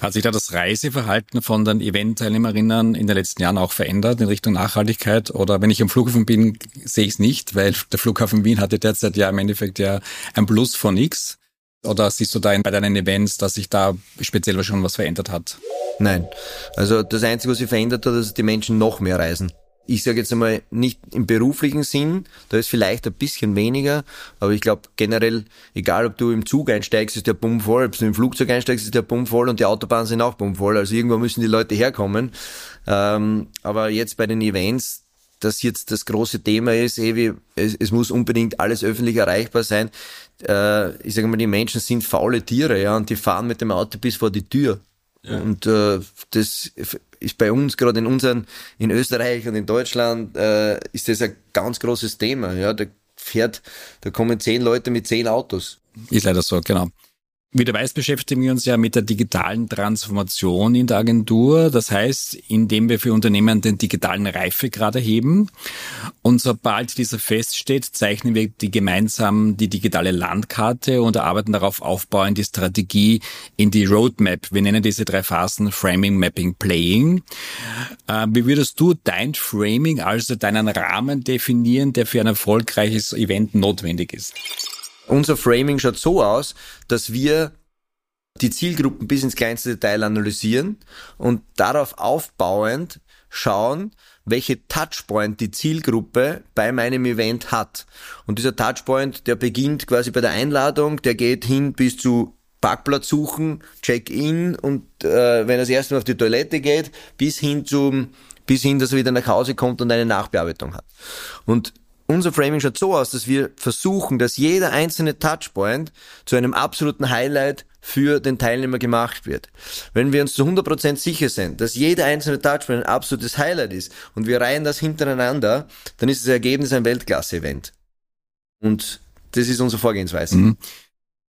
Hat sich da das Reiseverhalten von den Event-Teilnehmerinnen in den letzten Jahren auch verändert in Richtung Nachhaltigkeit? Oder wenn ich am Flughafen bin, sehe ich es nicht, weil der Flughafen Wien hatte derzeit ja im Endeffekt ja ein Plus von X. Oder siehst du da bei deinen Events, dass sich da speziell schon was verändert hat? Nein. Also das Einzige, was sich verändert hat, ist, dass die Menschen noch mehr reisen. Ich sage jetzt einmal nicht im beruflichen Sinn, da ist vielleicht ein bisschen weniger, aber ich glaube generell, egal ob du im Zug einsteigst, ist der Bumm voll, ob du im Flugzeug einsteigst, ist der Bumm voll und die Autobahnen sind auch Bumm voll. Also irgendwo müssen die Leute herkommen. Ähm, aber jetzt bei den Events, dass jetzt das große Thema ist, eh, es, es muss unbedingt alles öffentlich erreichbar sein. Äh, ich sage mal, die Menschen sind faule Tiere, ja, und die fahren mit dem Auto bis vor die Tür. Ja. Und äh, das ist bei uns, gerade in unseren, in Österreich und in Deutschland, äh, ist das ein ganz großes Thema. Ja, da fährt, da kommen zehn Leute mit zehn Autos. Ist leider so, genau. Wie du weißt, beschäftigen wir uns ja mit der digitalen Transformation in der Agentur. Das heißt, indem wir für Unternehmen den digitalen Reifegrad erheben. Und sobald dieser feststeht, zeichnen wir die gemeinsam die digitale Landkarte und erarbeiten darauf aufbauend die Strategie in die Roadmap. Wir nennen diese drei Phasen Framing, Mapping, Playing. Äh, wie würdest du dein Framing, also deinen Rahmen definieren, der für ein erfolgreiches Event notwendig ist? Unser Framing schaut so aus, dass wir die Zielgruppen bis ins kleinste Detail analysieren und darauf aufbauend schauen, welche Touchpoint die Zielgruppe bei meinem Event hat. Und dieser Touchpoint, der beginnt quasi bei der Einladung, der geht hin bis zu Parkplatz suchen, Check-in und äh, wenn er das erste Mal auf die Toilette geht, bis hin zum bis hin, dass er wieder nach Hause kommt und eine Nachbearbeitung hat. Und unser Framing schaut so aus, dass wir versuchen, dass jeder einzelne Touchpoint zu einem absoluten Highlight für den Teilnehmer gemacht wird. Wenn wir uns zu 100% sicher sind, dass jeder einzelne Touchpoint ein absolutes Highlight ist und wir reihen das hintereinander, dann ist das Ergebnis ein Weltklasse-Event. Und das ist unsere Vorgehensweise. Mhm.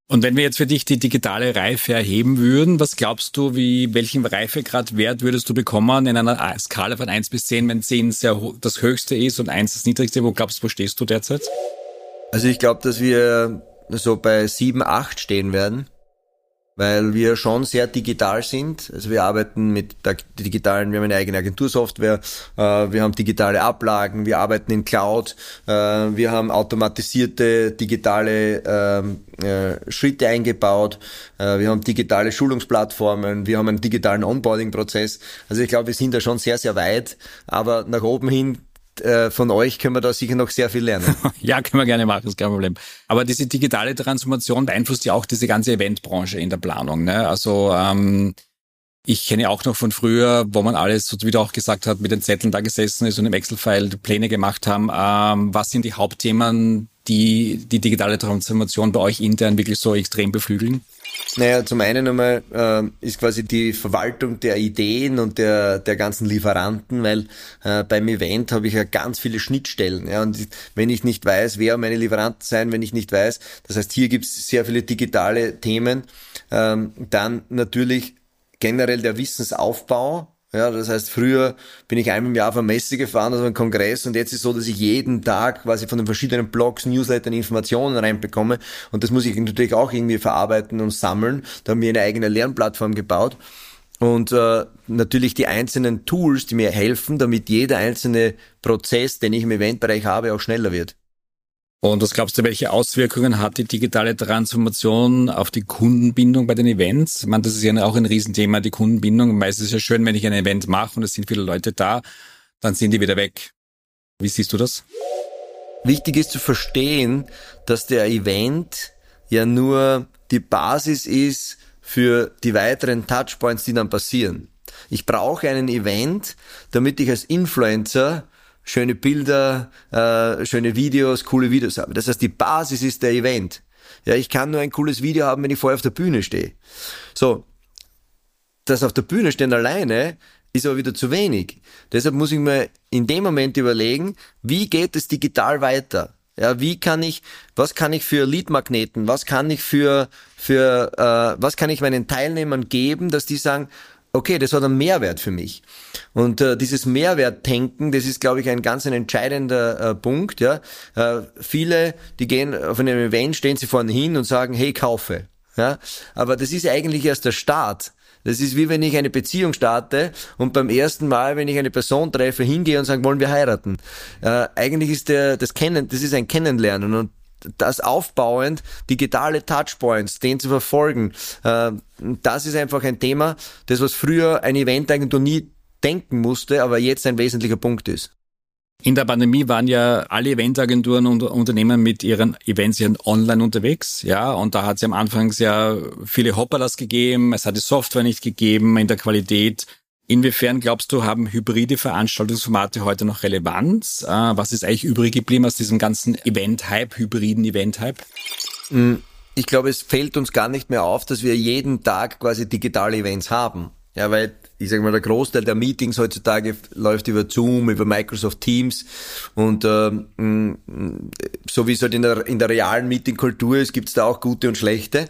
Und wenn wir jetzt für dich die digitale Reife erheben würden, was glaubst du, wie, welchen Reifegrad Wert würdest du bekommen in einer Skala von 1 bis 10, wenn 10 sehr das höchste ist und 1 das niedrigste? Wo glaubst du, wo stehst du derzeit? Also ich glaube, dass wir so bei 7, 8 stehen werden weil wir schon sehr digital sind. Also wir arbeiten mit der digitalen, wir haben eine eigene Agentursoftware, äh, wir haben digitale Ablagen, wir arbeiten in Cloud, äh, wir haben automatisierte digitale ähm, äh, Schritte eingebaut, wir haben digitale Schulungsplattformen, wir haben einen digitalen Onboarding-Prozess. Also ich glaube, wir sind da schon sehr, sehr weit, aber nach oben hin äh, von euch können wir da sicher noch sehr viel lernen. ja, können wir gerne machen, ist kein Problem. Aber diese digitale Transformation beeinflusst ja auch diese ganze Eventbranche in der Planung. Ne? Also ähm, ich kenne auch noch von früher, wo man alles, so wie du auch gesagt hast, mit den Zetteln da gesessen ist und im Excel-File Pläne gemacht haben. Ähm, was sind die Hauptthemen, die die digitale Transformation bei euch intern wirklich so extrem beflügeln? Naja, zum einen einmal äh, ist quasi die Verwaltung der Ideen und der, der ganzen Lieferanten, weil äh, beim Event habe ich ja ganz viele Schnittstellen. Ja, und wenn ich nicht weiß, wer meine Lieferanten sein, wenn ich nicht weiß, das heißt, hier gibt es sehr viele digitale Themen, ähm, dann natürlich generell der Wissensaufbau, ja, das heißt, früher bin ich einmal im Jahr auf eine Messe gefahren, also einen Kongress, und jetzt ist es so, dass ich jeden Tag quasi von den verschiedenen Blogs, Newslettern Informationen reinbekomme. Und das muss ich natürlich auch irgendwie verarbeiten und sammeln. Da haben wir eine eigene Lernplattform gebaut. Und äh, natürlich die einzelnen Tools, die mir helfen, damit jeder einzelne Prozess, den ich im Eventbereich habe, auch schneller wird. Und was glaubst du, welche Auswirkungen hat die digitale Transformation auf die Kundenbindung bei den Events? Ich meine, das ist ja auch ein Riesenthema, die Kundenbindung. Meistens ist es ja schön, wenn ich ein Event mache und es sind viele Leute da, dann sind die wieder weg. Wie siehst du das? Wichtig ist zu verstehen, dass der Event ja nur die Basis ist für die weiteren Touchpoints, die dann passieren. Ich brauche einen Event, damit ich als Influencer schöne Bilder, äh, schöne Videos, coole Videos habe. Das heißt, die Basis ist der Event. Ja, ich kann nur ein cooles Video haben, wenn ich vorher auf der Bühne stehe. So, das auf der Bühne stehen alleine ist aber wieder zu wenig. Deshalb muss ich mir in dem Moment überlegen, wie geht es digital weiter? Ja, wie kann ich, was kann ich für Leadmagneten, was kann ich für, für, äh, was kann ich meinen Teilnehmern geben, dass die sagen, okay, das hat einen Mehrwert für mich. Und äh, dieses Mehrwertdenken, das ist, glaube ich, ein ganz ein entscheidender äh, Punkt. Ja, äh, viele, die gehen auf einem Event, stehen sie vorne hin und sagen, hey, kaufe. Ja, aber das ist eigentlich erst der Start. Das ist wie wenn ich eine Beziehung starte und beim ersten Mal, wenn ich eine Person treffe, hingehe und sage, wollen wir heiraten. Äh, eigentlich ist der, das Kennen, das ist ein Kennenlernen und das aufbauend, digitale Touchpoints, den zu verfolgen, äh, das ist einfach ein Thema, das was früher ein Eventagentur nie denken musste, aber jetzt ein wesentlicher Punkt ist. In der Pandemie waren ja alle Eventagenturen und Unternehmen mit ihren Events online unterwegs, ja, und da hat es am Anfang sehr viele Hopperlas gegeben, es hat die Software nicht gegeben in der Qualität. Inwiefern glaubst du, haben hybride Veranstaltungsformate heute noch Relevanz? Äh, was ist eigentlich übrig geblieben aus diesem ganzen Event-Hype, hybriden Event-Hype? Hm, ich glaube, es fällt uns gar nicht mehr auf, dass wir jeden Tag quasi digitale Events haben. Ja, weil ich sage mal, der Großteil der Meetings heutzutage läuft über Zoom, über Microsoft Teams und ähm, so wie es halt in der, in der realen Meetingkultur ist, gibt es da auch gute und schlechte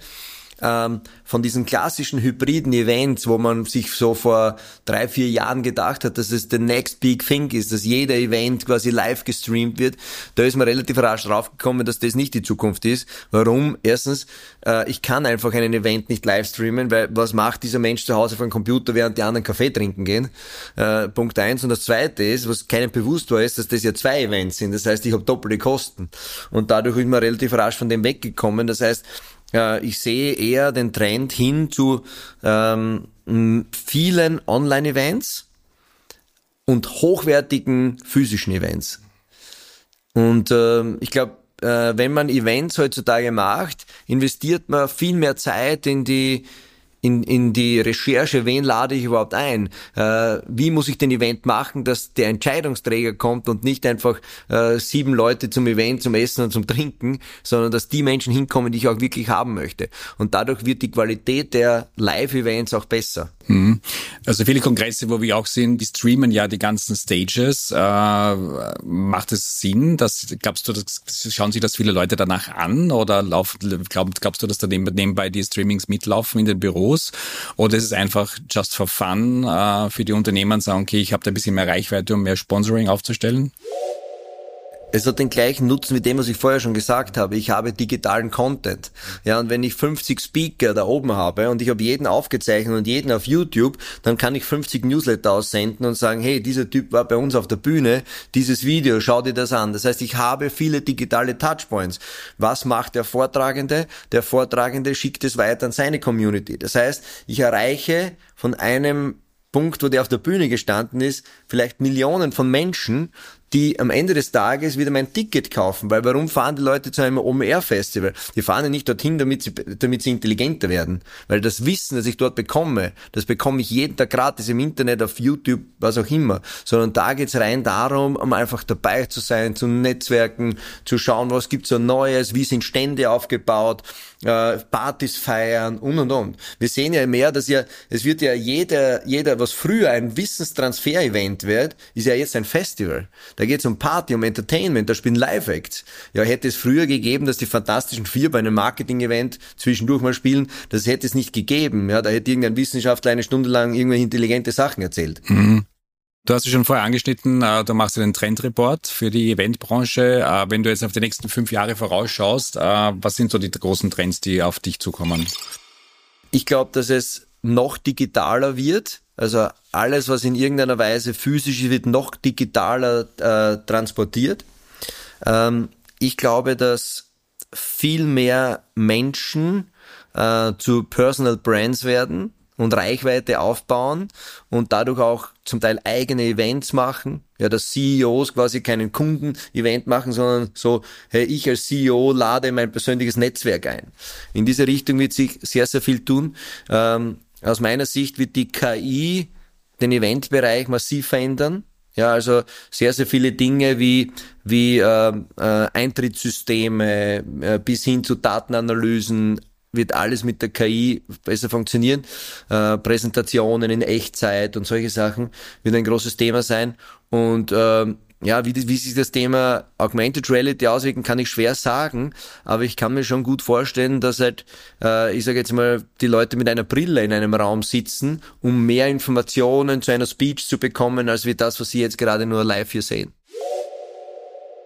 ähm, von diesen klassischen hybriden Events, wo man sich so vor drei, vier Jahren gedacht hat, dass es the next big thing ist, dass jeder Event quasi live gestreamt wird, da ist man relativ rasch draufgekommen, dass das nicht die Zukunft ist. Warum? Erstens, äh, ich kann einfach einen Event nicht live streamen, weil was macht dieser Mensch zu Hause vor dem Computer, während die anderen Kaffee trinken gehen? Äh, Punkt eins. Und das zweite ist, was keinem bewusst war, ist, dass das ja zwei Events sind. Das heißt, ich habe doppelte Kosten. Und dadurch ist man relativ rasch von dem weggekommen. Das heißt, äh, ich sehe eher den Trend hin zu ähm, vielen Online-Events und hochwertigen physischen Events. Und äh, ich glaube, äh, wenn man Events heutzutage macht, investiert man viel mehr Zeit in die in, in die Recherche, wen lade ich überhaupt ein? Äh, wie muss ich den Event machen, dass der Entscheidungsträger kommt und nicht einfach äh, sieben Leute zum Event, zum Essen und zum Trinken, sondern dass die Menschen hinkommen, die ich auch wirklich haben möchte. Und dadurch wird die Qualität der Live-Events auch besser. Mhm. Also viele Kongresse, wo wir auch sind, die streamen ja die ganzen Stages. Äh, macht es Sinn? Dass, glaubst du, das, schauen sich das viele Leute danach an oder laufen, glaub, glaubst du, dass da nebenbei die Streamings mitlaufen in den Büros? Oder ist es einfach just for fun äh, für die Unternehmen sagen, okay, ich habe da ein bisschen mehr Reichweite, um mehr Sponsoring aufzustellen? Es hat den gleichen Nutzen wie dem, was ich vorher schon gesagt habe. Ich habe digitalen Content. Ja, und wenn ich 50 Speaker da oben habe und ich habe jeden aufgezeichnet und jeden auf YouTube, dann kann ich 50 Newsletter aussenden und sagen, hey, dieser Typ war bei uns auf der Bühne, dieses Video, schau dir das an. Das heißt, ich habe viele digitale Touchpoints. Was macht der Vortragende? Der Vortragende schickt es weiter an seine Community. Das heißt, ich erreiche von einem Punkt, wo der auf der Bühne gestanden ist, vielleicht Millionen von Menschen, die am Ende des Tages wieder mein Ticket kaufen. Weil warum fahren die Leute zu einem OMR-Festival? Die fahren ja nicht dorthin, damit sie, damit sie intelligenter werden. Weil das Wissen, das ich dort bekomme, das bekomme ich jeden Tag gratis im Internet, auf YouTube, was auch immer. Sondern da geht's rein darum, um einfach dabei zu sein, zu netzwerken, zu schauen, was gibt's so Neues, wie sind Stände aufgebaut, äh, Partys feiern und und und. Wir sehen ja mehr, dass ja, es wird ja jeder, jeder, was früher ein Wissenstransfer-Event wird, ist ja jetzt ein Festival. Da geht es um Party, um Entertainment, da spielen Live-Acts. Ja, hätte es früher gegeben, dass die Fantastischen Vier bei einem Marketing-Event zwischendurch mal spielen, das hätte es nicht gegeben. Ja, da hätte irgendein Wissenschaftler eine Stunde lang irgendwelche intelligente Sachen erzählt. Mhm. Du hast es schon vorher angeschnitten, äh, du machst einen Trendreport für die Eventbranche. Äh, wenn du jetzt auf die nächsten fünf Jahre vorausschaust, äh, was sind so die großen Trends, die auf dich zukommen? Ich glaube, dass es noch digitaler wird. Also alles, was in irgendeiner Weise physisch ist, wird noch digitaler äh, transportiert. Ähm, ich glaube, dass viel mehr Menschen äh, zu Personal Brands werden und Reichweite aufbauen und dadurch auch zum Teil eigene Events machen. Ja, dass CEOs quasi keinen Kunden-Event machen, sondern so, hey, ich als CEO lade mein persönliches Netzwerk ein. In diese Richtung wird sich sehr, sehr viel tun. Ähm, aus meiner Sicht wird die KI den Eventbereich massiv verändern. Ja, also sehr, sehr viele Dinge wie, wie äh, äh, Eintrittssysteme äh, bis hin zu Datenanalysen, wird alles mit der KI besser funktionieren. Äh, Präsentationen in Echtzeit und solche Sachen wird ein großes Thema sein. Und äh, ja, wie, wie sich das Thema Augmented Reality auswirken, kann ich schwer sagen, aber ich kann mir schon gut vorstellen, dass halt, äh, ich sage jetzt mal, die Leute mit einer Brille in einem Raum sitzen, um mehr Informationen zu einer Speech zu bekommen, als wie das, was sie jetzt gerade nur live hier sehen.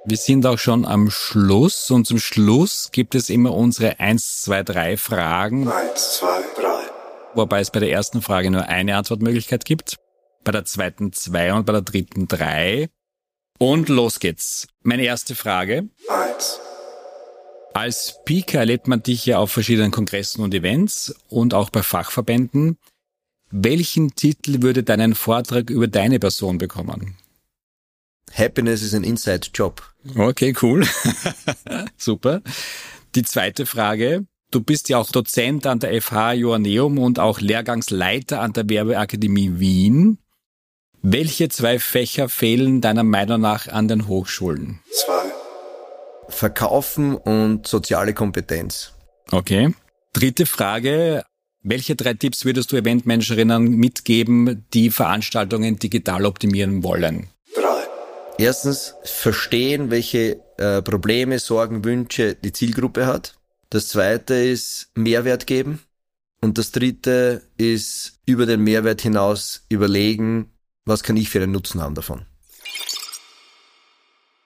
Wir sind auch schon am Schluss und zum Schluss gibt es immer unsere 1, 2, 3 Fragen. 1, 2, 3. Wobei es bei der ersten Frage nur eine Antwortmöglichkeit gibt, bei der zweiten zwei und bei der dritten drei. Und los geht's. Meine erste Frage. Eins. Als Speaker erlebt man dich ja auf verschiedenen Kongressen und Events und auch bei Fachverbänden. Welchen Titel würde deinen Vortrag über deine Person bekommen? Happiness is an inside job. Okay, cool. Super. Die zweite Frage. Du bist ja auch Dozent an der FH Joanneum und auch Lehrgangsleiter an der Werbeakademie Wien. Welche zwei Fächer fehlen deiner Meinung nach an den Hochschulen? Zwei. Verkaufen und soziale Kompetenz. Okay. Dritte Frage. Welche drei Tipps würdest du Eventmanagerinnen mitgeben, die Veranstaltungen digital optimieren wollen? Drei. Erstens, verstehen, welche äh, Probleme, Sorgen, Wünsche die Zielgruppe hat. Das zweite ist Mehrwert geben. Und das dritte ist über den Mehrwert hinaus überlegen, was kann ich für einen Nutzen haben davon.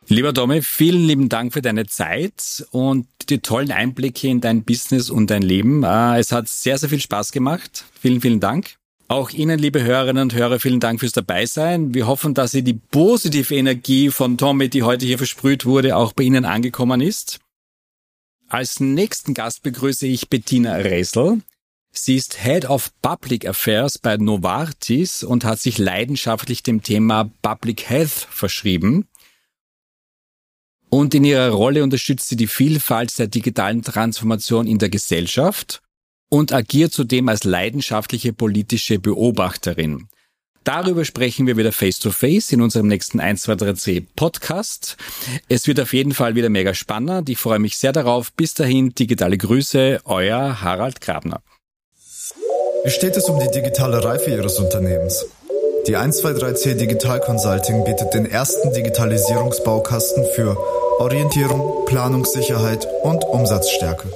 Lieber Domi, vielen lieben Dank für deine Zeit und die tollen Einblicke in dein Business und dein Leben. Äh, es hat sehr, sehr viel Spaß gemacht. Vielen, vielen Dank. Auch Ihnen, liebe Hörerinnen und Hörer, vielen Dank fürs Dabeisein. Wir hoffen, dass Sie die positive Energie von Tommy, die heute hier versprüht wurde, auch bei Ihnen angekommen ist. Als nächsten Gast begrüße ich Bettina Ressel. Sie ist Head of Public Affairs bei Novartis und hat sich leidenschaftlich dem Thema Public Health verschrieben. Und in ihrer Rolle unterstützt sie die Vielfalt der digitalen Transformation in der Gesellschaft und agiert zudem als leidenschaftliche politische Beobachterin. Darüber sprechen wir wieder face to face in unserem nächsten 123C Podcast. Es wird auf jeden Fall wieder mega spannend. Ich freue mich sehr darauf. Bis dahin, digitale Grüße, euer Harald Grabner. Wie steht es um die digitale Reife Ihres Unternehmens? Die 123C Digital Consulting bietet den ersten Digitalisierungsbaukasten für Orientierung, Planungssicherheit und Umsatzstärke.